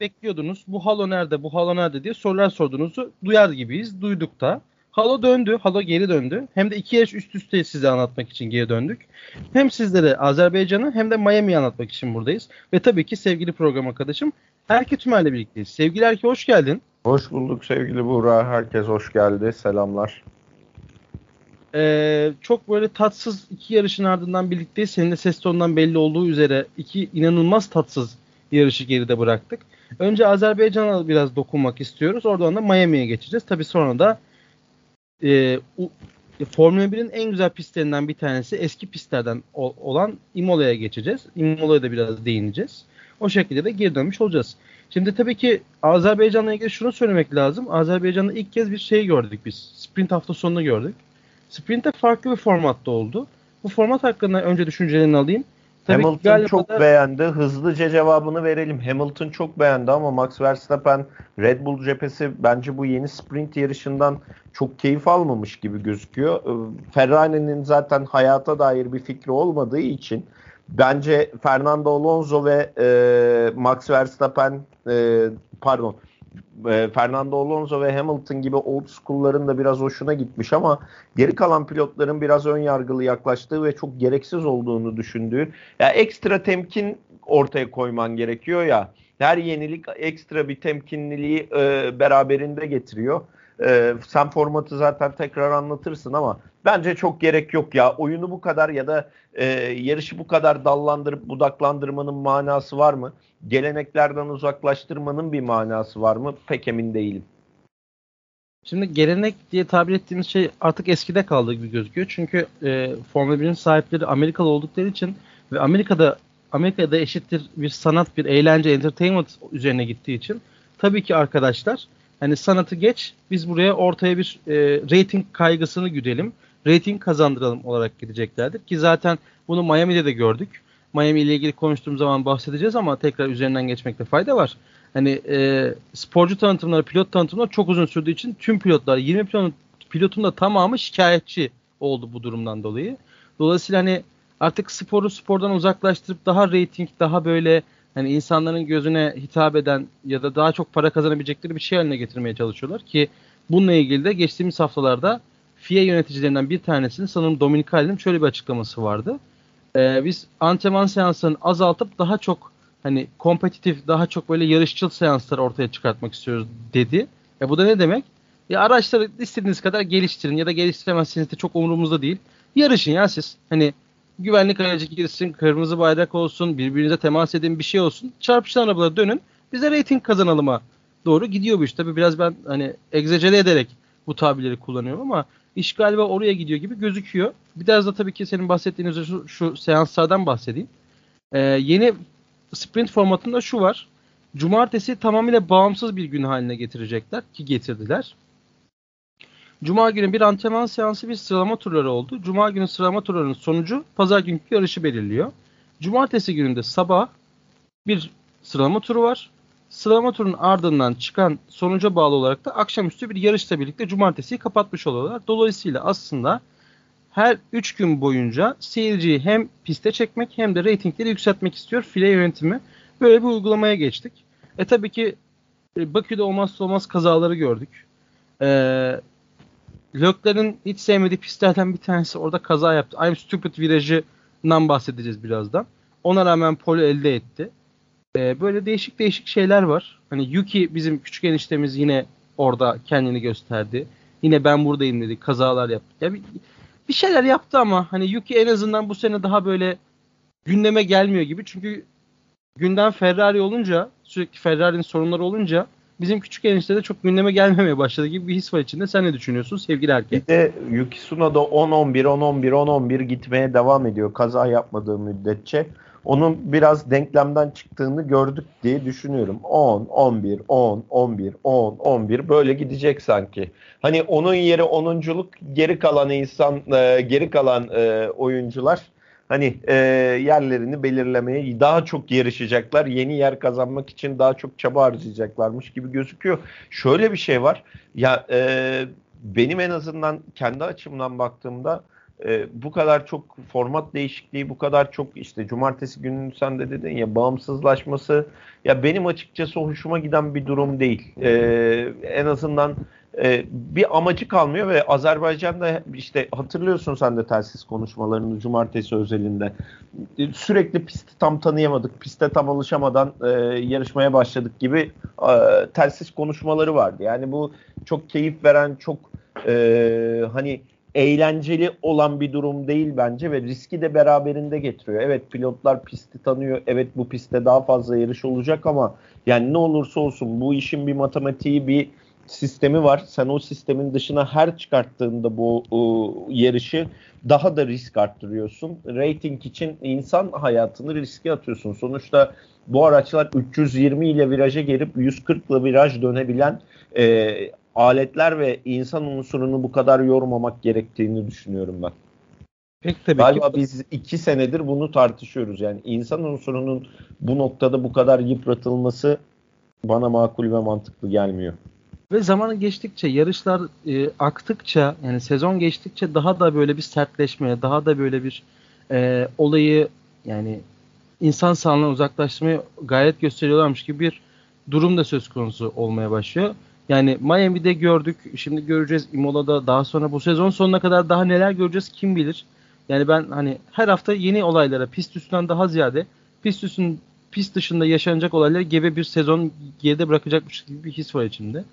bekliyordunuz. Bu halo nerede, bu halo nerede diye sorular sorduğunuzu duyar gibiyiz. Duyduk da. Halo döndü, Halo geri döndü. Hem de iki yarış üst üste size anlatmak için geri döndük. Hem sizlere Azerbaycan'ı hem de Miami'yi anlatmak için buradayız. Ve tabii ki sevgili program arkadaşım Erke Tümer'le birlikteyiz. Sevgili Erke hoş geldin. Hoş bulduk sevgili Buğra. Herkes hoş geldi. Selamlar. Ee, çok böyle tatsız iki yarışın ardından birlikteyiz. Senin de ses tonundan belli olduğu üzere iki inanılmaz tatsız yarışı geride bıraktık. Önce Azerbaycan'a biraz dokunmak istiyoruz. Oradan da Miami'ye geçeceğiz. Tabii sonra da e, u, Formula 1'in en güzel pistlerinden bir tanesi eski pistlerden o, olan Imola'ya geçeceğiz. Imola'ya da biraz değineceğiz. O şekilde de geri dönmüş olacağız. Şimdi tabii ki Azerbaycan'la ilgili şunu söylemek lazım. Azerbaycan'da ilk kez bir şey gördük biz. Sprint hafta sonunu gördük. Sprint'te farklı bir formatta oldu. Bu format hakkında önce düşüncelerini alayım. Tabii Hamilton çok da... beğendi. Hızlıca cevabını verelim. Hamilton çok beğendi ama Max Verstappen Red Bull cephesi bence bu yeni sprint yarışından çok keyif almamış gibi gözüküyor. Ee, Ferrari'nin zaten hayata dair bir fikri olmadığı için bence Fernando Alonso ve e, Max Verstappen e, pardon e, Fernando Alonso ve Hamilton gibi old school'ların da biraz hoşuna gitmiş ama geri kalan pilotların biraz ön yargılı yaklaştığı ve çok gereksiz olduğunu düşündüğü ya ekstra temkin ortaya koyman gerekiyor ya her yenilik ekstra bir temkinliliği e, beraberinde getiriyor. E, sen formatı zaten tekrar anlatırsın ama bence çok gerek yok ya. Oyunu bu kadar ya da e, yarışı bu kadar dallandırıp budaklandırmanın manası var mı? Geleneklerden uzaklaştırmanın bir manası var mı? Pek emin değilim. Şimdi gelenek diye tabir ettiğimiz şey artık eskide kaldı gibi gözüküyor. Çünkü e, Formula 1'in sahipleri Amerikalı oldukları için ve Amerika'da Amerika'da eşittir bir sanat, bir eğlence, entertainment üzerine gittiği için tabii ki arkadaşlar hani sanatı geç biz buraya ortaya bir e, rating kaygısını güdelim. Rating kazandıralım olarak gideceklerdir. Ki zaten bunu Miami'de de gördük. Miami ile ilgili konuştuğum zaman bahsedeceğiz ama tekrar üzerinden geçmekte fayda var. Hani e, sporcu tanıtımları, pilot tanıtımları çok uzun sürdüğü için tüm pilotlar, 20 pilot, pilotun da tamamı şikayetçi oldu bu durumdan dolayı. Dolayısıyla hani artık sporu spordan uzaklaştırıp daha rating, daha böyle hani insanların gözüne hitap eden ya da daha çok para kazanabilecekleri bir şey haline getirmeye çalışıyorlar ki bununla ilgili de geçtiğimiz haftalarda FIA yöneticilerinden bir tanesinin sanırım Dominik Halil'in şöyle bir açıklaması vardı. Ee, biz antrenman seanslarını azaltıp daha çok hani kompetitif, daha çok böyle yarışçıl seanslar ortaya çıkartmak istiyoruz dedi. E bu da ne demek? Ya araçları istediğiniz kadar geliştirin ya da geliştiremezseniz de çok umurumuzda değil. Yarışın ya siz. Hani güvenlik aracı girsin, kırmızı bayrak olsun, birbirinize temas edin bir şey olsun. Çarpışan arabalara dönün. Bize rating kazanalıma doğru gidiyor bu iş. Tabii biraz ben hani egzecere ederek bu tabirleri kullanıyorum ama iş galiba oraya gidiyor gibi gözüküyor. Biraz da tabii ki senin bahsettiğin şu, şu seanslardan bahsedeyim. Ee, yeni sprint formatında şu var. Cumartesi tamamıyla bağımsız bir gün haline getirecekler ki getirdiler. Cuma günü bir antrenman seansı bir sıralama turları oldu. Cuma günü sıralama turlarının sonucu pazar günkü yarışı belirliyor. Cumartesi gününde sabah bir sıralama turu var. Sıralama turunun ardından çıkan sonuca bağlı olarak da akşamüstü bir yarışla birlikte cumartesiyi kapatmış oluyorlar. Dolayısıyla aslında her 3 gün boyunca seyirciyi hem piste çekmek hem de reytingleri yükseltmek istiyor file yönetimi. Böyle bir uygulamaya geçtik. E tabii ki e, Bakü'de olmazsa olmaz kazaları gördük. Ee, Lökler'in hiç sevmediği pistlerden bir tanesi orada kaza yaptı. I'm Stupid virajından bahsedeceğiz birazdan. Ona rağmen pole elde etti. Ee, böyle değişik değişik şeyler var. Hani Yuki bizim küçük eniştemiz yine orada kendini gösterdi. Yine ben buradayım dedi. Kazalar yaptı. Ya bir, bir şeyler yaptı ama hani Yuki en azından bu sene daha böyle gündeme gelmiyor gibi. Çünkü günden Ferrari olunca sürekli Ferrari'nin sorunları olunca bizim küçük enişte de çok gündeme gelmemeye başladı gibi bir his var içinde. Sen ne düşünüyorsun sevgili erkek? Bir de Yuki Tsunoda 10-11, 10-11, 10-11 gitmeye devam ediyor kaza yapmadığı müddetçe. Onun biraz denklemden çıktığını gördük diye düşünüyorum. 10, 11, 10, 11, 10, 11 böyle gidecek sanki. Hani onun yeri onunculuk geri kalan insan, e, geri kalan e, oyuncular hani e, yerlerini belirlemeye daha çok yarışacaklar. Yeni yer kazanmak için daha çok çaba harcayacaklarmış gibi gözüküyor. Şöyle bir şey var. Ya e, benim en azından kendi açımdan baktığımda e, bu kadar çok format değişikliği, bu kadar çok işte cumartesi günü sen de dedin ya bağımsızlaşması ya benim açıkçası hoşuma giden bir durum değil. E, en azından e, bir amacı kalmıyor ve Azerbaycan'da işte hatırlıyorsun sen de telsiz konuşmalarını cumartesi özelinde e, sürekli pisti tam tanıyamadık, piste tam alışamadan e, yarışmaya başladık gibi e, telsiz konuşmaları vardı. Yani bu çok keyif veren, çok hani eğlenceli olan bir durum değil bence ve riski de beraberinde getiriyor. Evet pilotlar pisti tanıyor. Evet bu pistte daha fazla yarış olacak ama yani ne olursa olsun bu işin bir matematiği, bir sistemi var. Sen o sistemin dışına her çıkarttığında bu o, yarışı daha da risk arttırıyorsun. Rating için insan hayatını riske atıyorsun. Sonuçta bu araçlar 320 ile viraja gelip 140 ile viraj dönebilen e, aletler ve insan unsurunu bu kadar yormamak gerektiğini düşünüyorum ben. Peki tabii Galiba ki. biz iki senedir bunu tartışıyoruz. Yani insan unsurunun bu noktada bu kadar yıpratılması bana makul ve mantıklı gelmiyor. Ve zamanı geçtikçe, yarışlar e, aktıkça, yani sezon geçtikçe daha da böyle bir sertleşmeye, daha da böyle bir e, olayı yani insan sağlığından uzaklaştırmaya gayret gösteriyorlarmış gibi bir durum da söz konusu olmaya başlıyor. Yani Miami'de gördük, şimdi göreceğiz Imola'da, daha sonra bu sezon sonuna kadar daha neler göreceğiz kim bilir. Yani ben hani her hafta yeni olaylara pist üstünden daha ziyade pist üstün pist dışında yaşanacak olayları gebe bir sezon geride bırakacakmış gibi bir his var içinde.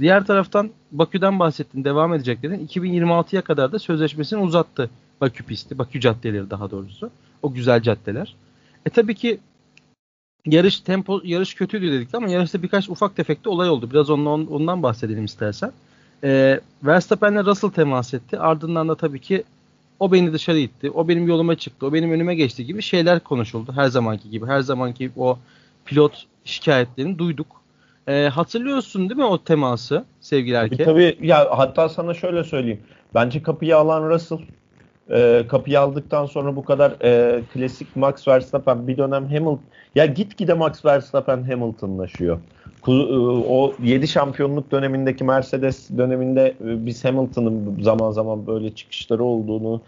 Diğer taraftan Bakü'den bahsettin, devam edecek dedin. 2026'ya kadar da sözleşmesini uzattı Bakü pisti, Bakü caddeleri daha doğrusu. O güzel caddeler. E tabii ki yarış tempo yarış kötüydü dedik ama yarışta birkaç ufak tefekte olay oldu. Biraz ondan, ondan bahsedelim istersen. E, Verstappen'le Russell temas etti. Ardından da tabii ki o beni dışarı itti. O benim yoluma çıktı. O benim önüme geçti gibi şeyler konuşuldu. Her zamanki gibi. Her zamanki o pilot şikayetlerini duyduk. E, hatırlıyorsun değil mi o teması sevgili erkek? Tabii ya hatta sana şöyle söyleyeyim. Bence kapıyı alan Russell e, kapıyı aldıktan sonra bu kadar e, klasik Max Verstappen bir dönem Hamilton ya gitgide Max Verstappen Hamilton'laşıyor. E, o 7 şampiyonluk dönemindeki Mercedes döneminde e, biz Hamilton'ın zaman zaman böyle çıkışları olduğunu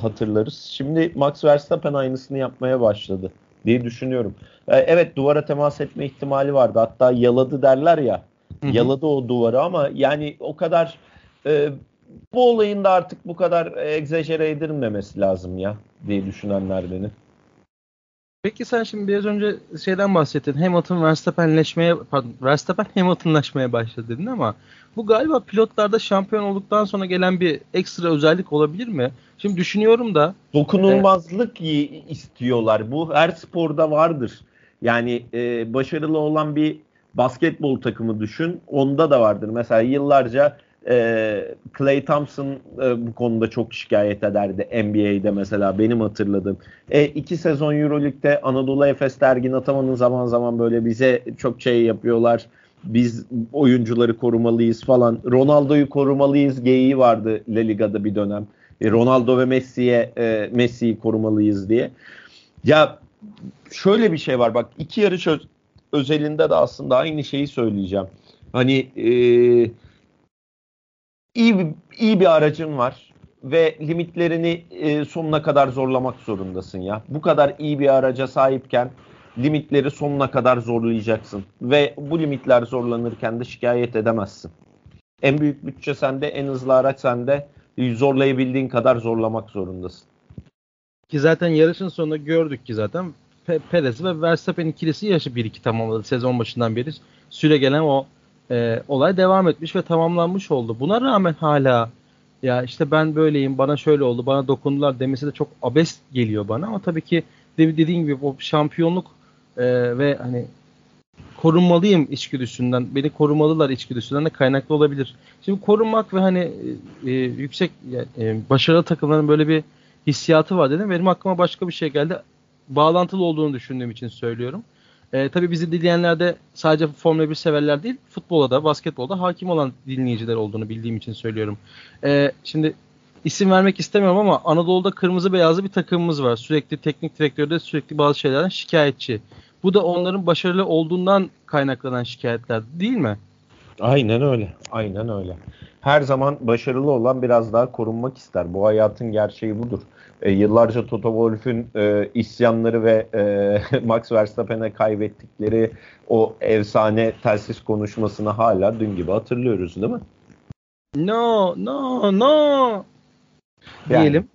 hatırlarız. Şimdi Max Verstappen aynısını yapmaya başladı diye düşünüyorum. E, evet duvara temas etme ihtimali vardı. Hatta yaladı derler ya. Yaladı o duvarı ama yani o kadar e, bu olayın da artık bu kadar egzajere edilmemesi lazım ya diye düşünenler beni. Peki sen şimdi biraz önce şeyden bahsettin. Hamilton Verstappen'leşmeye pardon Verstappen Hamilton'laşmaya başladı dedin ama bu galiba pilotlarda şampiyon olduktan sonra gelen bir ekstra özellik olabilir mi? Şimdi düşünüyorum da dokunulmazlık e, istiyorlar. Bu her sporda vardır. Yani e, başarılı olan bir basketbol takımı düşün. Onda da vardır. Mesela yıllarca e, Clay Thompson e, bu konuda çok şikayet ederdi NBA'de mesela benim hatırladığım. E, iki sezon Euroleague'de Anadolu Efes Ergin Ataman'ın zaman zaman böyle bize çok şey yapıyorlar. Biz oyuncuları korumalıyız falan. Ronaldo'yu korumalıyız geyiği vardı La Liga'da bir dönem. E, Ronaldo ve Messi'ye e, Messi'yi korumalıyız diye. Ya şöyle bir şey var bak iki yarış öz- özelinde de aslında aynı şeyi söyleyeceğim. Hani eee iyi bir, iyi bir aracın var ve limitlerini e, sonuna kadar zorlamak zorundasın ya. Bu kadar iyi bir araca sahipken limitleri sonuna kadar zorlayacaksın ve bu limitler zorlanırken de şikayet edemezsin. En büyük bütçe sende, en hızlı araç sende. Zorlayabildiğin kadar zorlamak zorundasın. Ki zaten yarışın sonunda gördük ki zaten Perez ve Verstappen ikilisi yaşı 1-2 tamamladı sezon başından beri. Süre gelen o e, olay devam etmiş ve tamamlanmış oldu. Buna rağmen hala ya işte ben böyleyim, bana şöyle oldu, bana dokundular demesi de çok abes geliyor bana ama tabii ki dediğin gibi o şampiyonluk e, ve hani korunmalıyım içgüdüsünden, beni korumalılar içgüdüsünden de kaynaklı olabilir. Şimdi korunmak ve hani e, yüksek e, başarılı takımların böyle bir hissiyatı var dedim. Benim aklıma başka bir şey geldi. Bağlantılı olduğunu düşündüğüm için söylüyorum. E, tabii bizi dinleyenler de sadece Formula 1 severler değil, futbola da, basketbolda hakim olan dinleyiciler olduğunu bildiğim için söylüyorum. E, şimdi isim vermek istemiyorum ama Anadolu'da kırmızı beyazlı bir takımımız var. Sürekli teknik direktörde sürekli bazı şeylerden şikayetçi. Bu da onların başarılı olduğundan kaynaklanan şikayetler değil mi? Aynen öyle. Aynen öyle. Her zaman başarılı olan biraz daha korunmak ister. Bu hayatın gerçeği budur. E, yıllarca Toto Wolff'ün e, isyanları ve e, Max Verstappen'e kaybettikleri o efsane telsiz konuşmasını hala dün gibi hatırlıyoruz değil mi? No, no, no. Yani, diyelim.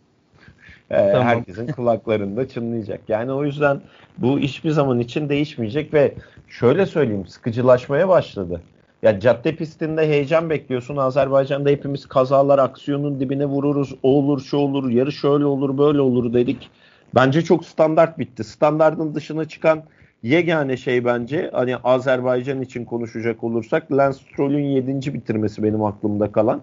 E, tamam. Herkesin kulaklarında çınlayacak. Yani o yüzden bu hiçbir zaman için değişmeyecek ve şöyle söyleyeyim sıkıcılaşmaya başladı. Ya cadde pistinde heyecan bekliyorsun. Azerbaycan'da hepimiz kazalar, aksiyonun dibine vururuz. O olur, şu olur, yarış şöyle olur, böyle olur dedik. Bence çok standart bitti. Standartın dışına çıkan yegane şey bence hani Azerbaycan için konuşacak olursak Lance Stroll'ün 7. bitirmesi benim aklımda kalan.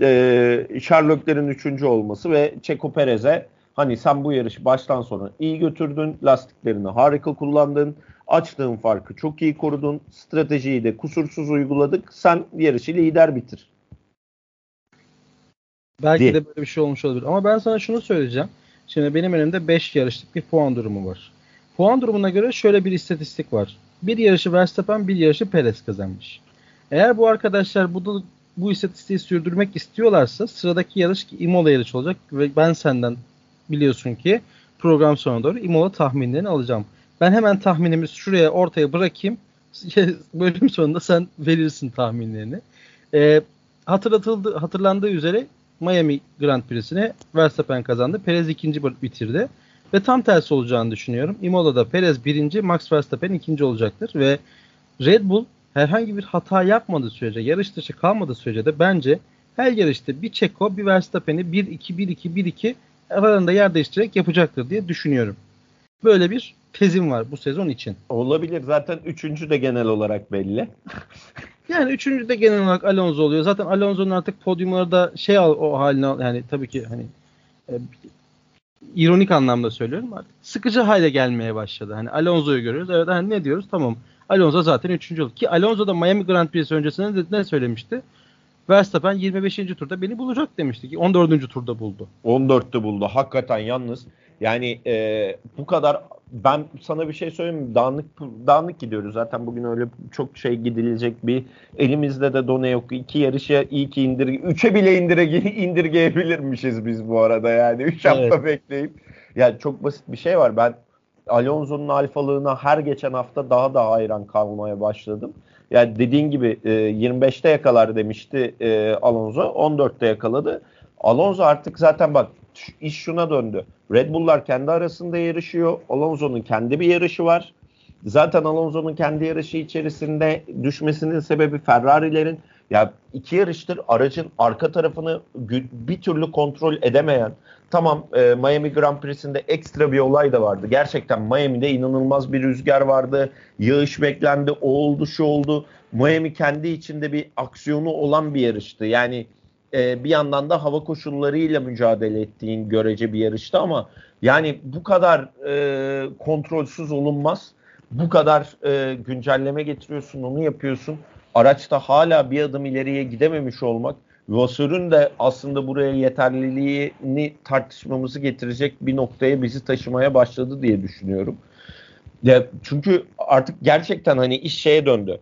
Ee, Sherlock'lerin 3. olması ve Checo Perez'e hani sen bu yarışı baştan sona iyi götürdün. Lastiklerini harika kullandın. Açtığın farkı çok iyi korudun. Stratejiyi de kusursuz uyguladık. Sen yarışı lider bitir. Belki diye. de böyle bir şey olmuş olabilir. Ama ben sana şunu söyleyeceğim. Şimdi benim önümde 5 yarışlık bir puan durumu var. Puan durumuna göre şöyle bir istatistik var. Bir yarışı Verstappen, bir yarışı Perez kazanmış. Eğer bu arkadaşlar bu bu istatistiği sürdürmek istiyorlarsa sıradaki yarış Imola yarış olacak ve ben senden biliyorsun ki program sonuna doğru Imola tahminlerini alacağım. Ben hemen tahminimi şuraya ortaya bırakayım. Bölüm sonunda sen verirsin tahminlerini. Ee, hatırlatıldı, hatırlandığı üzere Miami Grand Prix'sini Verstappen kazandı. Perez ikinci bitirdi. Ve tam tersi olacağını düşünüyorum. Imola'da Perez birinci, Max Verstappen ikinci olacaktır. Ve Red Bull herhangi bir hata yapmadığı sürece, yarış dışı kalmadığı sürece de bence her yarışta bir Checo, bir Verstappen'i 1-2, 1-2, 1-2 aralarında yer değiştirerek yapacaktır diye düşünüyorum. Böyle bir tezim var bu sezon için. Olabilir. Zaten üçüncü de genel olarak belli. yani üçüncü de genel olarak Alonso oluyor. Zaten Alonso'nun artık podyumlarda şey al, o haline yani tabii ki hani e, ironik anlamda söylüyorum artık. Sıkıcı hale gelmeye başladı. Hani Alonso'yu görüyoruz. Evet hani ne diyoruz? Tamam. Alonso zaten üçüncü oldu. Ki Alonso da Miami Grand Prix öncesinde de ne söylemişti? Verstappen 25. turda beni bulacak demişti ki 14. turda buldu. 14'te buldu. Hakikaten yalnız yani e, bu kadar ben sana bir şey söyleyeyim mi? Dağınık, dağınık gidiyoruz. Zaten bugün öyle çok şey gidilecek bir elimizde de done yok. İki yarışa iyi ki indir, üçe bile indire, indirgeyebilirmişiz biz bu arada yani. Üç hafta evet. bekleyip. Yani çok basit bir şey var. Ben Alonso'nun alfalığına her geçen hafta daha da hayran kalmaya başladım. Yani dediğin gibi e, 25'te yakalar demişti e, Alonso. 14'te yakaladı. Alonso artık zaten bak iş şuna döndü. Red Bull'lar kendi arasında yarışıyor. Alonso'nun kendi bir yarışı var. Zaten Alonso'nun kendi yarışı içerisinde düşmesinin sebebi Ferrari'lerin ya iki yarıştır aracın arka tarafını bir türlü kontrol edemeyen tamam e, Miami Grand Prix'sinde ekstra bir olay da vardı. Gerçekten Miami'de inanılmaz bir rüzgar vardı. Yağış beklendi. O oldu şu oldu. Miami kendi içinde bir aksiyonu olan bir yarıştı. Yani e, bir yandan da hava koşullarıyla mücadele ettiğin görece bir yarıştı ama yani bu kadar e, kontrolsüz olunmaz. Bu kadar e, güncelleme getiriyorsun, onu yapıyorsun. Araçta hala bir adım ileriye gidememiş olmak Vassör'ün de aslında buraya yeterliliğini tartışmamızı getirecek bir noktaya bizi taşımaya başladı diye düşünüyorum. Ya çünkü artık gerçekten hani iş şeye döndü.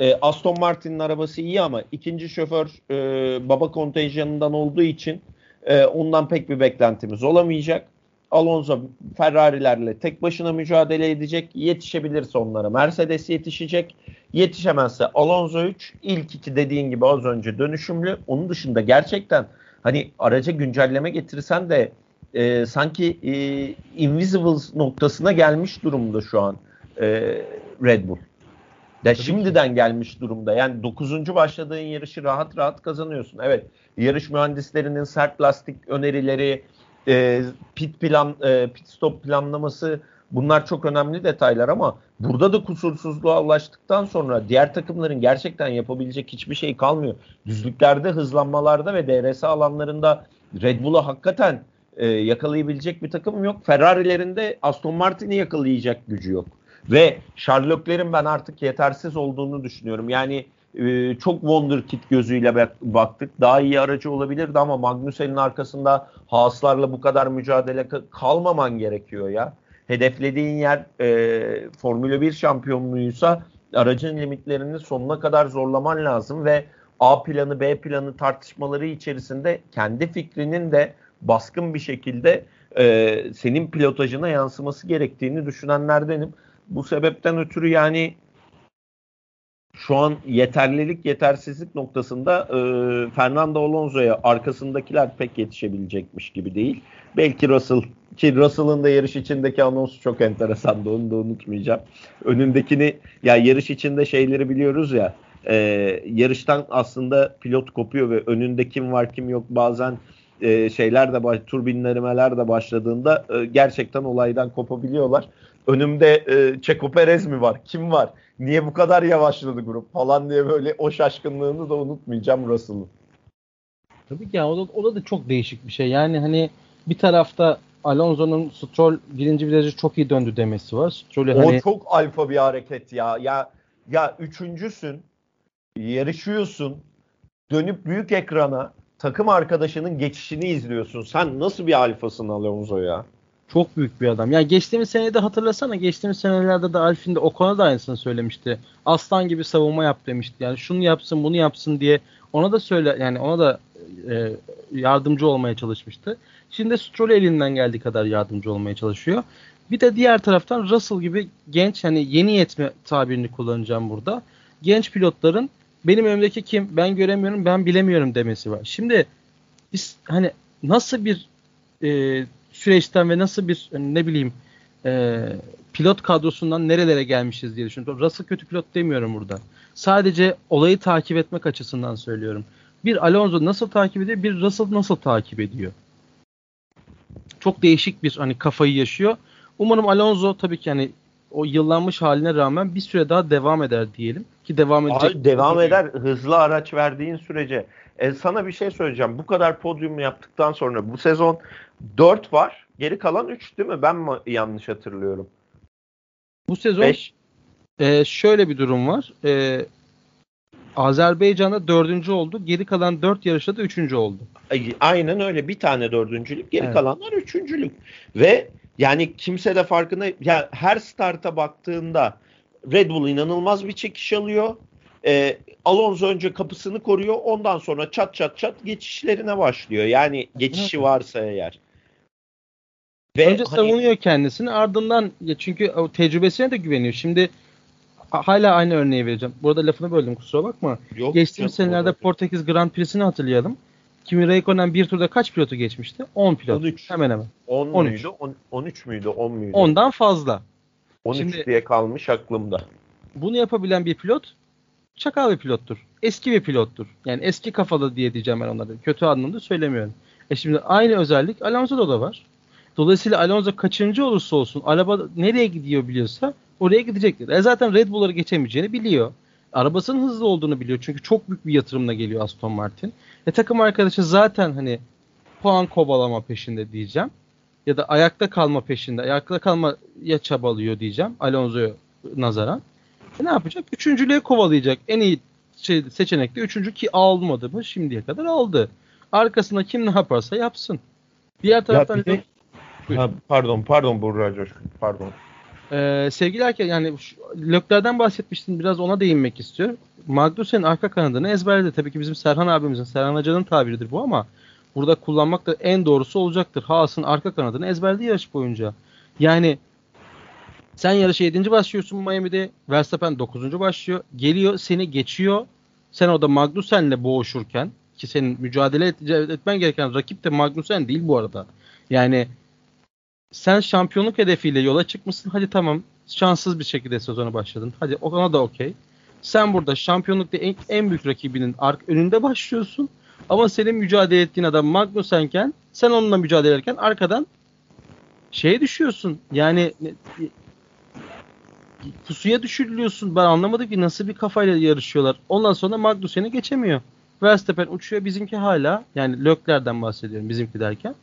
E, Aston Martin'in arabası iyi ama ikinci şoför e, baba kontenjanından olduğu için e, ondan pek bir beklentimiz olamayacak. Alonso Ferrari'lerle tek başına mücadele edecek. Yetişebilirse onlara Mercedes yetişecek. Yetişemezse Alonso 3. ilk iki dediğin gibi az önce dönüşümlü. Onun dışında gerçekten hani araca güncelleme getirsen de e, sanki e, Invisibles noktasına gelmiş durumda şu an e, Red Bull. Ya şimdiden ki. gelmiş durumda. Yani 9. başladığın yarışı rahat rahat kazanıyorsun. Evet yarış mühendislerinin sert lastik önerileri, e, pit plan, e, pit stop planlaması bunlar çok önemli detaylar ama burada da kusursuzluğa ulaştıktan sonra diğer takımların gerçekten yapabilecek hiçbir şey kalmıyor. Düzlüklerde, hızlanmalarda ve DRS alanlarında Red Bull'a hakikaten e, yakalayabilecek bir takım yok. Ferrari'lerinde Aston Martin'i yakalayacak gücü yok. Ve Sherlock'lerin ben artık yetersiz olduğunu düşünüyorum. Yani e, çok wonderkid gözüyle baktık. Daha iyi aracı olabilirdi ama Magnussen'in arkasında Haaslarla bu kadar mücadele kalmaman gerekiyor ya. Hedeflediğin yer e, Formula 1 şampiyonluğuysa aracın limitlerini sonuna kadar zorlaman lazım ve A planı B planı tartışmaları içerisinde kendi fikrinin de baskın bir şekilde e, senin pilotajına yansıması gerektiğini düşünenlerdenim. Bu sebepten ötürü yani şu an yeterlilik yetersizlik noktasında e, Fernando Alonso'ya arkasındakiler pek yetişebilecekmiş gibi değil. Belki Russell ki Russell'ın da yarış içindeki anonsu çok enteresandı onu da unutmayacağım. Önündekini ya yarış içinde şeyleri biliyoruz ya e, yarıştan aslında pilot kopuyor ve önünde kim var kim yok bazen e, şeyler de baş, turbinlemeler de başladığında e, gerçekten olaydan kopabiliyorlar. Önümde e, Checo Perez mi var? Kim var? Niye bu kadar yavaşladı grup falan diye böyle o şaşkınlığını da unutmayacağım Russell'ın. Tabii ki ya, o da, o da çok değişik bir şey. Yani hani bir tarafta Alonso'nun Stroll birinci virajı çok iyi döndü demesi var. Stroll'ü o hani... çok alfa bir hareket ya. Ya ya üçüncüsün, yarışıyorsun, dönüp büyük ekrana takım arkadaşının geçişini izliyorsun. Sen nasıl bir alfasın Alonso ya? Çok büyük bir adam. Yani geçtiğimiz senede hatırlasana geçtiğimiz senelerde de Alfin de Ocon'a da aynısını söylemişti. Aslan gibi savunma yap demişti. Yani şunu yapsın bunu yapsın diye ona da söyle yani ona da e, yardımcı olmaya çalışmıştı. Şimdi Stroll elinden geldiği kadar yardımcı olmaya çalışıyor. Bir de diğer taraftan Russell gibi genç hani yeni yetme tabirini kullanacağım burada. Genç pilotların benim önümdeki kim ben göremiyorum ben bilemiyorum demesi var. Şimdi biz hani nasıl bir e, süreçten ve nasıl bir hani ne bileyim e, pilot kadrosundan nerelere gelmişiz diye düşünüyorum. Russell kötü pilot demiyorum burada. Sadece olayı takip etmek açısından söylüyorum. Bir Alonso nasıl takip ediyor, bir Russell nasıl takip ediyor. Çok değişik bir hani kafayı yaşıyor. Umarım Alonso tabii ki hani o yıllanmış haline rağmen bir süre daha devam eder diyelim ki devam edecek. Abi, devam eder hızlı araç verdiğin sürece. E, sana bir şey söyleyeceğim. Bu kadar podyum yaptıktan sonra bu sezon 4 var. Geri kalan 3 değil mi? Ben mi yanlış hatırlıyorum? Bu sezon Beş. E, şöyle bir durum var. E, Azerbaycan'da dördüncü oldu. Geri kalan dört yarışta da üçüncü oldu. Aynen öyle. Bir tane dördüncülük. Geri evet. kalanlar üçüncülük. Ve yani kimse de farkında ya her starta baktığında Red Bull inanılmaz bir çekiş alıyor. E, Alonso önce kapısını koruyor. Ondan sonra çat çat çat geçişlerine başlıyor. Yani geçişi varsa eğer. Ve önce hani, savunuyor kendisini ardından ya çünkü o tecrübesine de güveniyor. Şimdi hala aynı örneği vereceğim. Burada lafını böldüm kusura bakma. Yok, Geçtiğimiz senelerde Portekiz Grand Prix'sini hatırlayalım. Kimi Räikkönen bir turda kaç pilotu geçmişti? 10 pilot. 13. Hemen hemen. 10 13. muydu? 10, 13 müydü? 10 muydu? Ondan fazla. 13 Şimdi, diye kalmış aklımda. Bunu yapabilen bir pilot çakal bir pilottur. Eski bir pilottur. Yani eski kafalı diye diyeceğim ben onlara. Kötü anlamda söylemiyorum. E şimdi aynı özellik Alonso'da da var. Dolayısıyla Alonso kaçıncı olursa olsun araba nereye gidiyor biliyorsa oraya gidecektir. E zaten Red Bull'ları geçemeyeceğini biliyor. Arabasının hızlı olduğunu biliyor. Çünkü çok büyük bir yatırımla geliyor Aston Martin. E takım arkadaşı zaten hani puan kovalama peşinde diyeceğim. Ya da ayakta kalma peşinde. Ayakta kalma ya çabalıyor diyeceğim. Alonso'ya nazaran. E ne yapacak? Üçüncülüğe kovalayacak. En iyi şey, seçenek de üçüncü ki almadı mı? Şimdiye kadar aldı. Arkasında kim ne yaparsa yapsın. Diğer taraftan... Ya de, ha, pardon, pardon Burra Coşkun, pardon. Ee, sevgili erkek yani Lökler'den bahsetmiştin biraz ona değinmek istiyorum. Magnussen'in arka kanadını ezberledi. Tabii ki bizim Serhan abimizin, Serhan Hoca'nın tabiridir bu ama burada kullanmak da en doğrusu olacaktır. Haas'ın arka kanadını ezberledi yarış boyunca. Yani sen yarışa 7. başlıyorsun Miami'de. Verstappen 9. başlıyor. Geliyor seni geçiyor. Sen orada Magnussen'le boğuşurken ki senin mücadele etmen gereken rakip de Magnussen değil bu arada. Yani sen şampiyonluk hedefiyle yola çıkmışsın. Hadi tamam şanssız bir şekilde sezona başladın. Hadi ona da okey. Sen burada şampiyonlukta en, en büyük rakibinin ark önünde başlıyorsun. Ama senin mücadele ettiğin adam Magnussen'ken sen onunla mücadele ederken arkadan şeye düşüyorsun. Yani pusuya düşürülüyorsun. Ben anlamadım ki nasıl bir kafayla yarışıyorlar. Ondan sonra Magnussen'i geçemiyor. Verstappen uçuyor. Bizimki hala yani Lökler'den bahsediyorum bizimki derken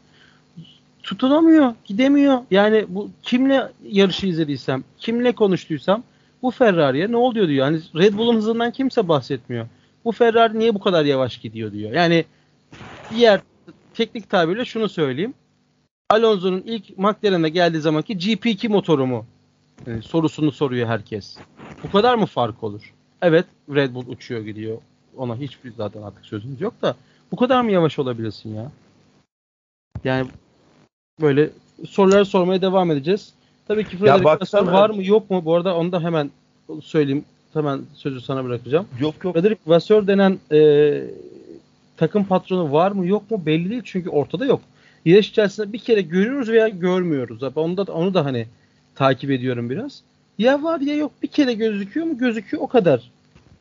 tutunamıyor, gidemiyor. Yani bu kimle yarışı izlediysem, kimle konuştuysam bu Ferrari'ye ne oluyor diyor. Yani Red Bull'un hızından kimse bahsetmiyor. Bu Ferrari niye bu kadar yavaş gidiyor diyor. Yani diğer teknik tabirle şunu söyleyeyim. Alonso'nun ilk McLaren'e geldiği zamanki GP2 motoru mu? Yani sorusunu soruyor herkes. Bu kadar mı fark olur? Evet Red Bull uçuyor gidiyor. Ona hiçbir zaten artık sözümüz yok da bu kadar mı yavaş olabilirsin ya? Yani böyle sorular sormaya devam edeceğiz. Tabii ki Frederick Vasseur var mı yok mu? Bu arada onu da hemen söyleyeyim. Hemen sözü sana bırakacağım. Yok yok. Frederick Vasseur denen e, takım patronu var mı yok mu belli değil çünkü ortada yok. Yarış içerisinde bir kere görüyoruz veya görmüyoruz. Onu da onu da hani takip ediyorum biraz. Ya var ya yok bir kere gözüküyor mu gözüküyor o kadar.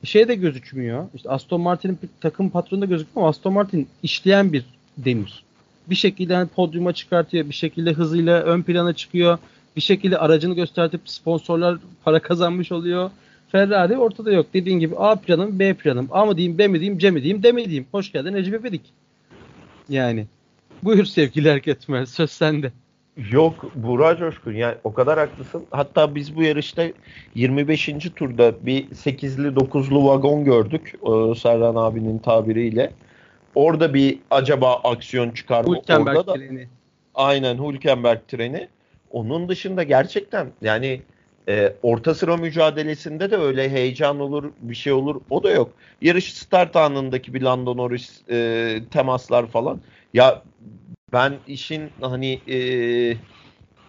Şey de gözükmüyor. İşte Aston Martin'in takım patronu da gözükmüyor ama Aston Martin işleyen bir demir. Bir şekilde hani podyuma çıkartıyor, bir şekilde hızıyla ön plana çıkıyor, bir şekilde aracını göstertip sponsorlar para kazanmış oluyor. Ferrari ortada yok. Dediğin gibi A planım, B planım. A mı diyeyim, B mi diyeyim, C mi diyeyim, D mi diyeyim. Hoş geldin Recep İvedik. Yani. Buyur sevgili Erketmez. Söz sende. Yok Burak Coşkun yani o kadar haklısın. Hatta biz bu yarışta 25. turda bir 8'li 9'lu vagon gördük. E, Serdan abinin tabiriyle. Orada bir acaba aksiyon çıkar mı? Hülkenberg Orada da, treni. Aynen Hülkenberg treni. Onun dışında gerçekten yani e, orta sıra mücadelesinde de öyle heyecan olur, bir şey olur. O da yok. Yarış start anındaki bir Lando Norris e, temaslar falan. Ya ben işin hani e,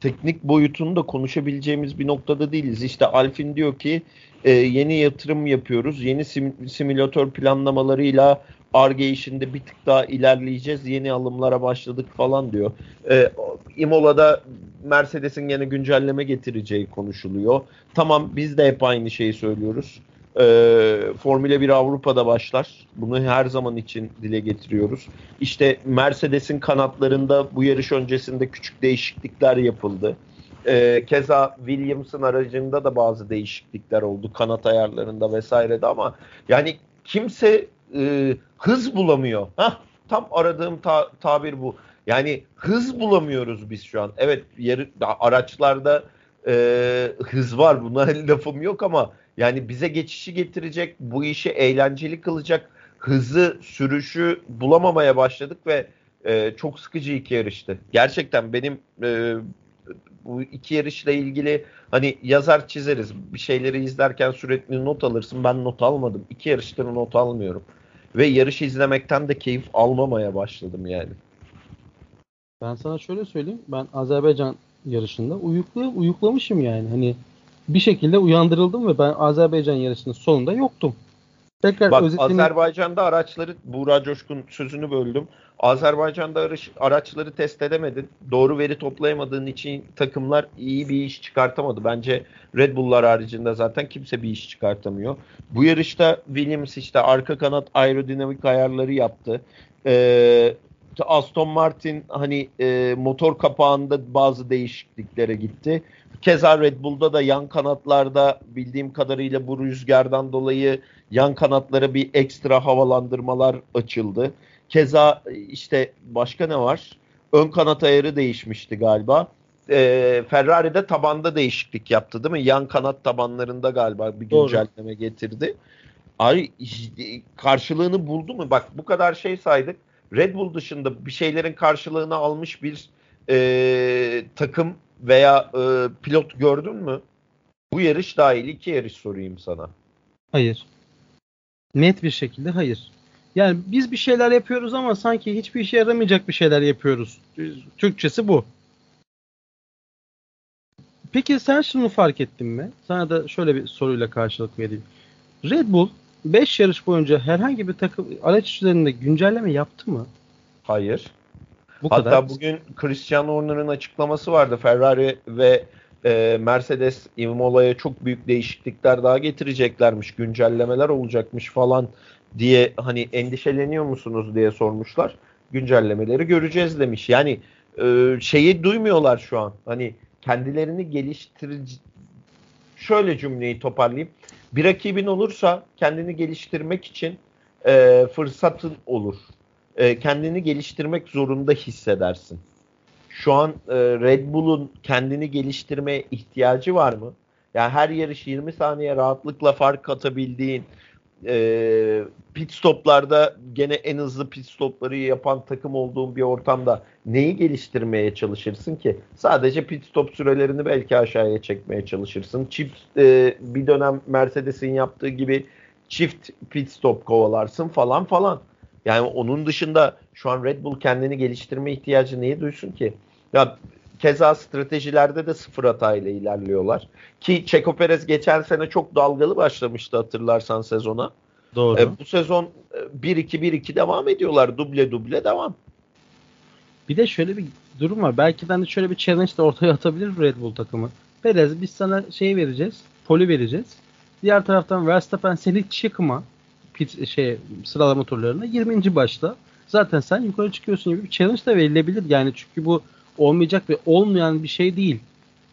teknik boyutunu da konuşabileceğimiz bir noktada değiliz. İşte Alfin diyor ki e, yeni yatırım yapıyoruz. Yeni sim, simülatör planlamalarıyla Arge işinde bir tık daha ilerleyeceğiz. Yeni alımlara başladık falan diyor. E, Imola'da Mercedes'in yine güncelleme getireceği konuşuluyor. Tamam biz de hep aynı şeyi söylüyoruz. E, Formula 1 Avrupa'da başlar. Bunu her zaman için dile getiriyoruz. İşte Mercedes'in kanatlarında bu yarış öncesinde küçük değişiklikler yapıldı. E, keza Williams'ın aracında da bazı değişiklikler oldu kanat ayarlarında vesairede ama yani kimse e, hız bulamıyor. Hah, tam aradığım ta- tabir bu. Yani hız bulamıyoruz biz şu an. Evet yarı, araçlarda e, hız var buna lafım yok ama yani bize geçişi getirecek, bu işi eğlenceli kılacak hızı, sürüşü bulamamaya başladık ve e, çok sıkıcı iki yarıştı. Gerçekten benim e, bu iki yarışla ilgili hani yazar çizeriz. Bir şeyleri izlerken sürekli not alırsın. Ben not almadım. İki yarıştır not almıyorum. Ve yarışı izlemekten de keyif almamaya başladım yani. Ben sana şöyle söyleyeyim. Ben Azerbaycan yarışında uyuklu uyuklamışım yani. Hani bir şekilde uyandırıldım ve ben Azerbaycan yarışının sonunda yoktum. Tekrar Bak özetini... Azerbaycan'da araçları Buğra Coşkun sözünü böldüm. Azerbaycan'da araç, araçları test edemedin. Doğru veri toplayamadığın için takımlar iyi bir iş çıkartamadı. Bence Red Bull'lar haricinde zaten kimse bir iş çıkartamıyor. Bu yarışta Williams işte arka kanat aerodinamik ayarları yaptı. Ee, Aston Martin hani e, motor kapağında bazı değişikliklere gitti. Keza Red Bull'da da yan kanatlarda bildiğim kadarıyla bu rüzgardan dolayı yan kanatlara bir ekstra havalandırmalar açıldı. Keza işte başka ne var? Ön kanat ayarı değişmişti galiba. E, Ferrari'de tabanda değişiklik yaptı değil mi? Yan kanat tabanlarında galiba bir güncelleme Doğru. getirdi. Ay karşılığını buldu mu? Bak bu kadar şey saydık. Red Bull dışında bir şeylerin karşılığını almış bir e, takım veya e, pilot gördün mü? Bu yarış dahil iki yarış sorayım sana. Hayır. Net bir şekilde hayır. Yani biz bir şeyler yapıyoruz ama sanki hiçbir işe yaramayacak bir şeyler yapıyoruz. Türkçesi bu. Peki sen şunu fark ettin mi? Sana da şöyle bir soruyla karşılık vereyim. Red Bull 5 yarış boyunca herhangi bir takım araç üzerinde güncelleme yaptı mı? Hayır. Bu Hatta kadar. bugün Christian Horner'ın açıklaması vardı. Ferrari ve e, Mercedes Imola'ya çok büyük değişiklikler daha getireceklermiş. Güncellemeler olacakmış falan diye hani endişeleniyor musunuz diye sormuşlar. Güncellemeleri göreceğiz demiş. Yani e, şeyi duymuyorlar şu an. Hani kendilerini geliştirici şöyle cümleyi toparlayayım. Bir rakibin olursa kendini geliştirmek için e, fırsatın olur. E, kendini geliştirmek zorunda hissedersin. Şu an e, Red Bull'un kendini geliştirmeye ihtiyacı var mı? Yani her yarış 20 saniye rahatlıkla fark atabildiğin, e, pit stoplarda gene en hızlı pit stopları yapan takım olduğun bir ortamda neyi geliştirmeye çalışırsın ki? Sadece pit stop sürelerini belki aşağıya çekmeye çalışırsın. Çift e, bir dönem Mercedes'in yaptığı gibi çift pit stop kovalarsın falan falan. Yani onun dışında şu an Red Bull kendini geliştirme ihtiyacı niye duysun ki? Ya keza stratejilerde de sıfır hatayla ilerliyorlar. Ki Checo Perez geçen sene çok dalgalı başlamıştı hatırlarsan sezona. Doğru. E, bu sezon 1-2-1-2 devam ediyorlar. Duble duble devam. Bir de şöyle bir durum var. Belki de hani şöyle bir challenge de ortaya atabilir Red Bull takımı. Perez biz sana şey vereceğiz. Poli vereceğiz. Diğer taraftan Verstappen seni çıkma pit, şey sıralama turlarına 20. başta. Zaten sen yukarı çıkıyorsun gibi bir challenge de verilebilir. Yani çünkü bu olmayacak ve olmayan bir şey değil.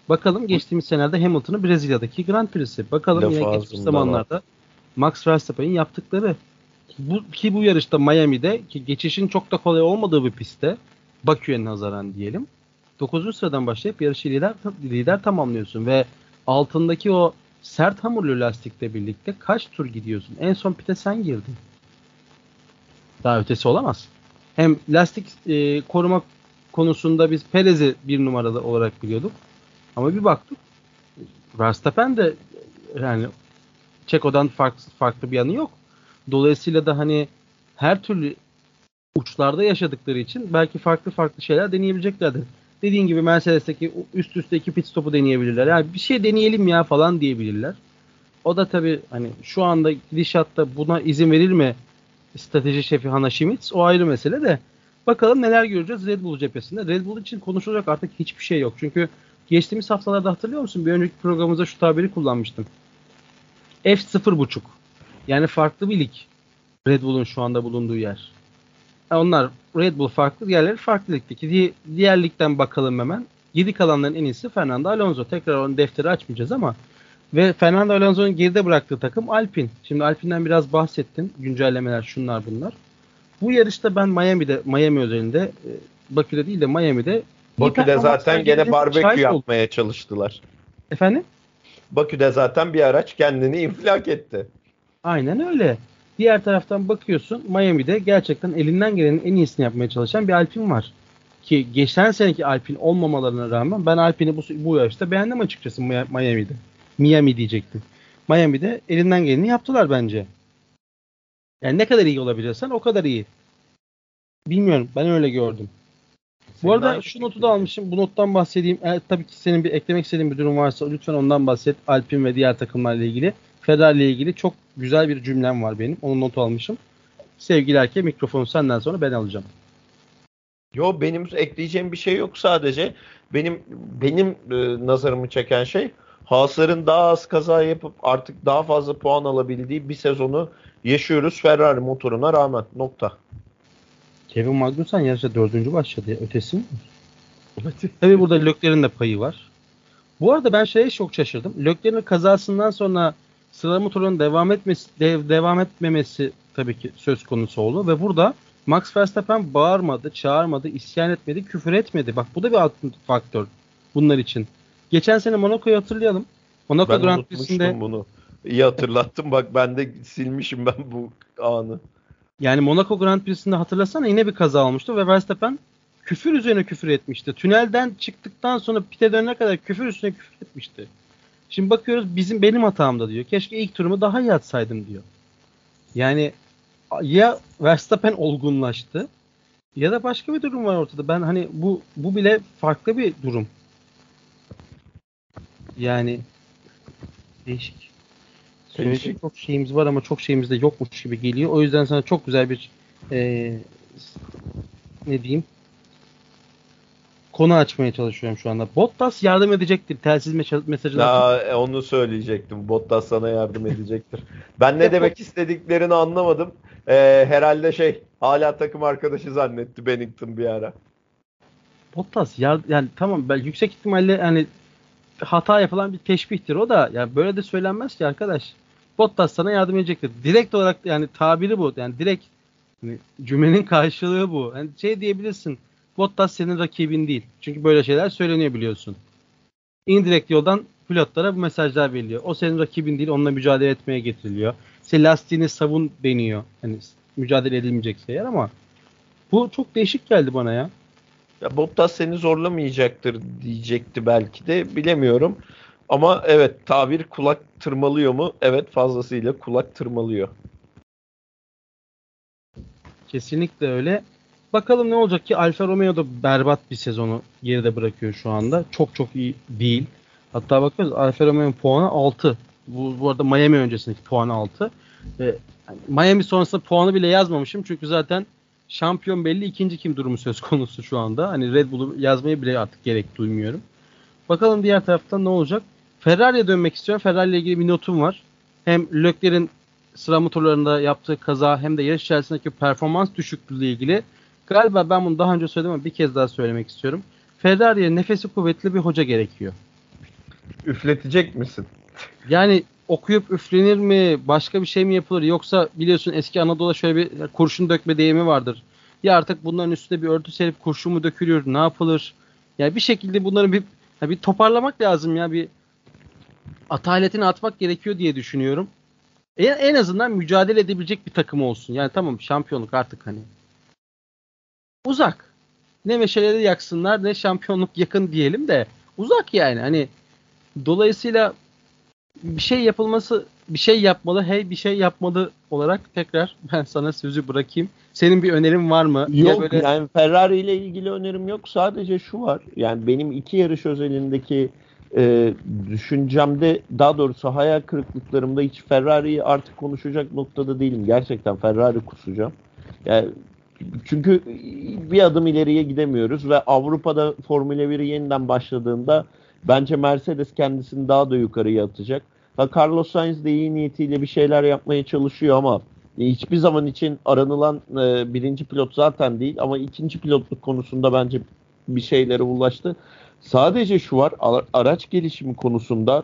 Bakalım geçtiğimiz senelerde Hamilton'ın Brezilya'daki Grand Prix'si. Bakalım Lafı yine geçmiş zamanlarda Max Verstappen'in yaptıkları. Bu, ki bu yarışta Miami'de ki geçişin çok da kolay olmadığı bir pistte Bakü'ye nazaran diyelim. 9. sıradan başlayıp yarışı lider, lider tamamlıyorsun ve altındaki o sert hamurlu lastikle birlikte kaç tur gidiyorsun? En son pite sen girdin. Daha ötesi olamaz. Hem lastik e, koruma konusunda biz Perez'i bir numaralı olarak biliyorduk. Ama bir baktık Verstappen de yani Çeko'dan farklı, farklı bir yanı yok. Dolayısıyla da hani her türlü uçlarda yaşadıkları için belki farklı farklı şeyler deneyebileceklerdir. Dediğin gibi Mercedes'teki üst üste iki pit stopu deneyebilirler. Yani bir şey deneyelim ya falan diyebilirler. O da tabii hani şu anda gidişatta buna izin verir mi strateji şefi Hannah Schmitz o ayrı mesele de bakalım neler göreceğiz Red Bull cephesinde. Red Bull için konuşulacak artık hiçbir şey yok. Çünkü geçtiğimiz haftalarda hatırlıyor musun? Bir önceki programımızda şu tabiri kullanmıştım. F0.5 yani farklı bir lig Red Bull'un şu anda bulunduğu yer. Onlar Red Bull farklı, diğerleri farklı ligdeki. Diğer ligden bakalım hemen. Geri kalanların en iyisi Fernando Alonso. Tekrar onun defteri açmayacağız ama ve Fernando Alonso'nun geride bıraktığı takım Alpine. Şimdi Alpine'den biraz bahsettin. Güncellemeler şunlar bunlar. Bu yarışta ben Miami'de, Miami özelinde e, Bakü'de değil de Miami'de Bakü'de zaten gene barbekü yapmaya çalıştılar. Efendim? Bakü'de zaten bir araç kendini infilak etti. Aynen öyle. Diğer taraftan bakıyorsun Miami'de gerçekten elinden gelenin en iyisini yapmaya çalışan bir Alpine var. Ki geçen seneki Alpine olmamalarına rağmen ben Alpine'i bu, bu yarışta beğendim açıkçası Miami'de. Miami diyecektim. Miami'de elinden geleni yaptılar bence. Yani ne kadar iyi olabilirsen o kadar iyi. Bilmiyorum ben öyle gördüm. Bu arada şu notu da almışım. Bu nottan bahsedeyim. E, tabii ki senin bir eklemek istediğin bir durum varsa lütfen ondan bahset. Alpin ve diğer takımlarla ilgili. Ferrari ile ilgili çok güzel bir cümlem var benim. Onu not almışım. Sevgili Erke mikrofonu senden sonra ben alacağım. Yo benim ekleyeceğim bir şey yok sadece. Benim benim e, nazarımı çeken şey Haas'ların daha az kaza yapıp artık daha fazla puan alabildiği bir sezonu yaşıyoruz Ferrari motoruna rağmen. Nokta. Kevin Magnussen yarışta dördüncü başladı ya. Ötesi mi? Tabii burada Lökler'in de payı var. Bu arada ben şeye çok şaşırdım. Lökler'in kazasından sonra sıralama turunun devam etmesi dev, devam etmemesi tabii ki söz konusu oldu ve burada Max Verstappen bağırmadı, çağırmadı, isyan etmedi, küfür etmedi. Bak bu da bir alt faktör bunlar için. Geçen sene Monaco'yu hatırlayalım. Monaco ben Grand Prix'sinde bunu. İyi hatırlattım. Bak ben de silmişim ben bu anı. Yani Monaco Grand Prix'sinde hatırlasana yine bir kaza olmuştu ve Verstappen küfür üzerine küfür etmişti. Tünelden çıktıktan sonra pite dönene kadar küfür üstüne küfür etmişti. Şimdi bakıyoruz bizim benim hatamda diyor. Keşke ilk turumu daha iyi atsaydım diyor. Yani ya Verstappen olgunlaştı ya da başka bir durum var ortada. Ben hani bu bu bile farklı bir durum. Yani değişik. Söyleyecek çok şeyimiz var ama çok şeyimiz de yokmuş gibi geliyor. O yüzden sana çok güzel bir e, ne diyeyim konu açmaya çalışıyorum şu anda. Bottas yardım edecektir. Telsiz mesajı. Ya, e, onu söyleyecektim. Bottas sana yardım edecektir. Ben ne demek istediklerini anlamadım. Ee, herhalde şey hala takım arkadaşı zannetti Bennington bir ara. Bottas ya yani tamam ben yüksek ihtimalle yani hata yapılan bir teşbihtir o da. Yani böyle de söylenmez ki arkadaş. Bottas sana yardım edecektir. Direkt olarak yani tabiri bu. Yani direkt yani cümlenin karşılığı bu. Yani şey diyebilirsin. Bottas senin rakibin değil. Çünkü böyle şeyler söyleniyor biliyorsun. Indirekt yoldan pilotlara bu mesajlar veriliyor. O senin rakibin değil. Onunla mücadele etmeye getiriliyor. işte lastiğini savun deniyor. Hani mücadele edilmeyecekse eğer ama bu çok değişik geldi bana ya. Ya Bottas seni zorlamayacaktır diyecekti belki de bilemiyorum. Ama evet tabir kulak tırmalıyor mu? Evet fazlasıyla kulak tırmalıyor. Kesinlikle öyle. Bakalım ne olacak ki Alfa Romeo da berbat bir sezonu geride bırakıyor şu anda. Çok çok iyi değil. Hatta bakıyoruz Alfa Romeo'nun puanı 6. Bu, bu arada Miami öncesindeki puanı 6. Ee, Miami sonrasında puanı bile yazmamışım. Çünkü zaten şampiyon belli ikinci kim durumu söz konusu şu anda. Hani Red Bull'u yazmaya bile artık gerek duymuyorum. Bakalım diğer taraftan ne olacak. Ferrari'ye dönmek istiyorum. Ferrari ile ilgili bir notum var. Hem Leclerc'in sıra motorlarında yaptığı kaza hem de yarış içerisindeki performans düşüklüğü ile ilgili galiba ben bunu daha önce söyledim ama bir kez daha söylemek istiyorum. Ferrari'ye nefesi kuvvetli bir hoca gerekiyor. Üfletecek misin? Yani okuyup üflenir mi? Başka bir şey mi yapılır? Yoksa biliyorsun eski Anadolu'da şöyle bir kurşun dökme deyimi vardır. Ya artık bunların üstüne bir örtü serip kurşun mu dökülüyor? Ne yapılır? Yani bir şekilde bunları bir bir toparlamak lazım ya bir ataletini atmak gerekiyor diye düşünüyorum. En, en azından mücadele edebilecek bir takım olsun. Yani tamam şampiyonluk artık hani uzak. Ne meşaleleri yaksınlar ne şampiyonluk yakın diyelim de uzak yani. Hani dolayısıyla bir şey yapılması bir şey yapmalı hey bir şey yapmalı olarak tekrar ben sana sözü bırakayım. Senin bir önerin var mı? Yok böyle... yani Ferrari ile ilgili önerim yok. Sadece şu var. Yani benim iki yarış özelindeki e, düşüncemde daha doğrusu hayal kırıklıklarımda hiç Ferrari'yi artık konuşacak noktada değilim. Gerçekten Ferrari kusacağım. Yani çünkü bir adım ileriye gidemiyoruz ve Avrupa'da Formula 1 yeniden başladığında bence Mercedes kendisini daha da yukarıya atacak. Ha, Carlos Sainz de iyi niyetiyle bir şeyler yapmaya çalışıyor ama hiçbir zaman için aranılan e, birinci pilot zaten değil ama ikinci pilotluk konusunda bence bir şeylere ulaştı. Sadece şu var araç gelişimi konusunda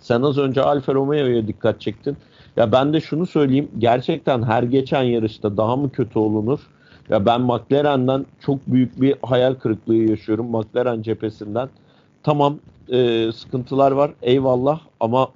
sen az önce Alfa Romeo'ya dikkat çektin. Ya ben de şunu söyleyeyim. Gerçekten her geçen yarışta daha mı kötü olunur? Ya ben McLaren'den çok büyük bir hayal kırıklığı yaşıyorum McLaren cephesinden. Tamam e, sıkıntılar var eyvallah ama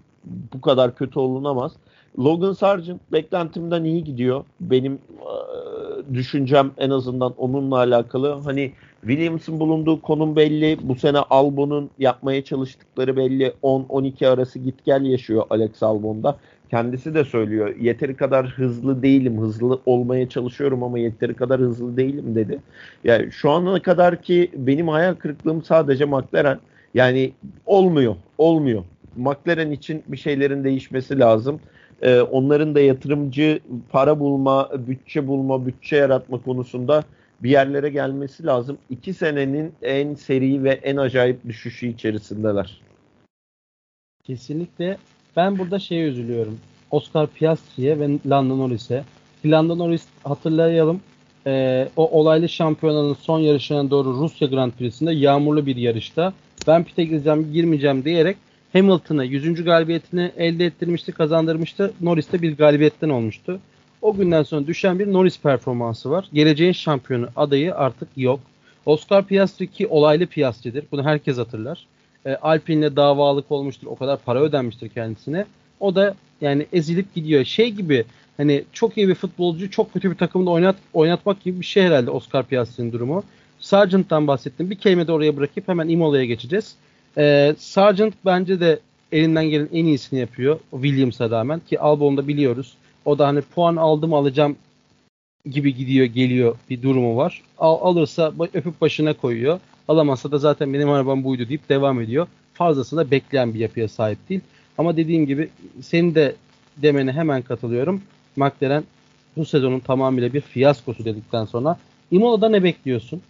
bu kadar kötü olunamaz. Logan Sargent beklentimden iyi gidiyor. Benim e, düşüncem en azından onunla alakalı. Hani Williams'ın bulunduğu konum belli. Bu sene Albon'un yapmaya çalıştıkları belli. 10-12 arası git gel yaşıyor Alex Albon'da. Kendisi de söylüyor. Yeteri kadar hızlı değilim. Hızlı olmaya çalışıyorum ama yeteri kadar hızlı değilim dedi. Yani şu ana kadar ki benim hayal kırıklığım sadece McLaren. Yani olmuyor. Olmuyor. McLaren için bir şeylerin değişmesi lazım. Ee, onların da yatırımcı para bulma, bütçe bulma, bütçe yaratma konusunda bir yerlere gelmesi lazım. İki senenin en seri ve en acayip düşüşü içerisindeler. Kesinlikle. Ben burada şeye üzülüyorum. Oscar Piastri'ye ve Lando Norris'e. Lando Norris hatırlayalım. E, o olaylı şampiyonanın son yarışına doğru Rusya Grand Prix'sinde yağmurlu bir yarışta ben pite gireceğim girmeyeceğim diyerek Hamilton'a 100. galibiyetini elde ettirmişti, kazandırmıştı. Norris de bir galibiyetten olmuştu. O günden sonra düşen bir Norris performansı var. Geleceğin şampiyonu adayı artık yok. Oscar Piastri ki olaylı Piastri'dir. Bunu herkes hatırlar. E, Alpine'le davalık olmuştur. O kadar para ödenmiştir kendisine. O da yani ezilip gidiyor. Şey gibi hani çok iyi bir futbolcu çok kötü bir takımda oynat, oynatmak gibi bir şey herhalde Oscar Piastri'nin durumu. Sargent'tan bahsettim. Bir kelime de oraya bırakıp hemen Imola'ya geçeceğiz. Ee, Sargent bence de elinden gelen en iyisini yapıyor. Williams'a rağmen ki Albon'da biliyoruz. O da hani puan aldım alacağım gibi gidiyor geliyor bir durumu var. Al, alırsa öpüp başına koyuyor. Alamazsa da zaten benim arabam buydu deyip devam ediyor. Fazlasında bekleyen bir yapıya sahip değil. Ama dediğim gibi senin de demene hemen katılıyorum. McLaren bu sezonun tamamıyla bir fiyaskosu dedikten sonra Imola'da ne bekliyorsun?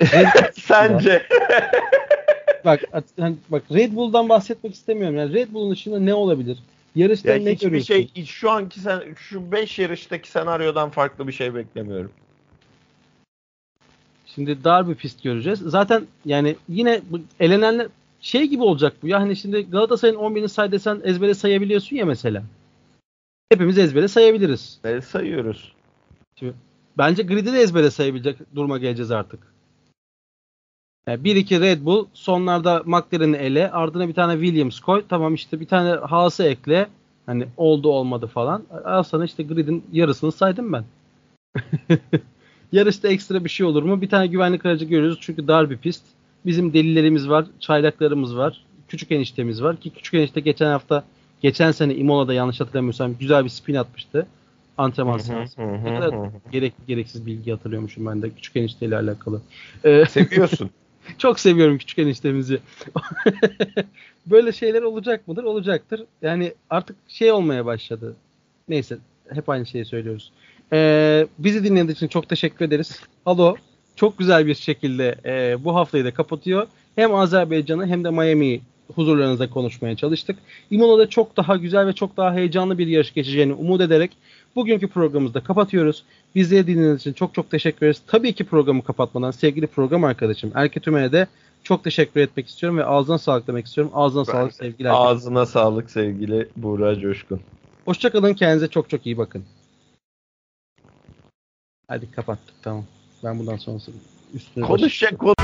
Sence? bak hani bak Red Bull'dan bahsetmek istemiyorum. Yani Red Bull'un dışında ne olabilir? Yarışta ya ne hiçbir görüyorsun? şey şu anki sen şu 5 yarıştaki senaryodan farklı bir şey beklemiyorum. Şimdi dar bir pist göreceğiz. Zaten yani yine elenenler şey gibi olacak bu. Ya hani şimdi Galatasaray'ın 11'ini say desen ezbere sayabiliyorsun ya mesela. Hepimiz ezbere sayabiliriz. Evet sayıyoruz. Şimdi, bence grid'i de ezbere sayabilecek duruma geleceğiz artık. Yani 1-2 Red Bull sonlarda McLaren'i ele ardına bir tane Williams koy. Tamam işte bir tane Haas'ı ekle. Hani oldu olmadı falan. Al sana işte gridin yarısını saydım ben. Yarışta ekstra bir şey olur mu? Bir tane güvenlik aracı görüyoruz çünkü dar bir pist. Bizim delilerimiz var, çaylaklarımız var, küçük eniştemiz var ki küçük enişte geçen hafta, geçen sene Imola'da yanlış hatırlamıyorsam güzel bir spin atmıştı. Antrenman sırasında. Ne kadar gerekli gereksiz bilgi hatırlıyormuşum ben de küçük enişteyle alakalı. Ee, Seviyorsun. Çok seviyorum küçük eniştemizi. Böyle şeyler olacak mıdır? Olacaktır. Yani artık şey olmaya başladı. Neyse hep aynı şeyi söylüyoruz. Ee, bizi dinlediğiniz için çok teşekkür ederiz. Halo çok güzel bir şekilde e, bu haftayı da kapatıyor. Hem Azerbaycan'ı hem de Miami'yi huzurlarınızda konuşmaya çalıştık. İmola'da çok daha güzel ve çok daha heyecanlı bir yarış geçeceğini umut ederek bugünkü programımızı da kapatıyoruz. Bizi dinlediğiniz için çok çok teşekkür ederiz. Tabii ki programı kapatmadan sevgili program arkadaşım Erke Tümer'e de çok teşekkür etmek istiyorum ve ağzına sağlık demek istiyorum. Ağzına ben sağlık sevgili Erke. Ağzına sağlık sevgili Buğra Coşkun. Hoşçakalın kendinize çok çok iyi bakın. Hadi kapattık tamam. Ben bundan sonrası üstüne Konuşacak konu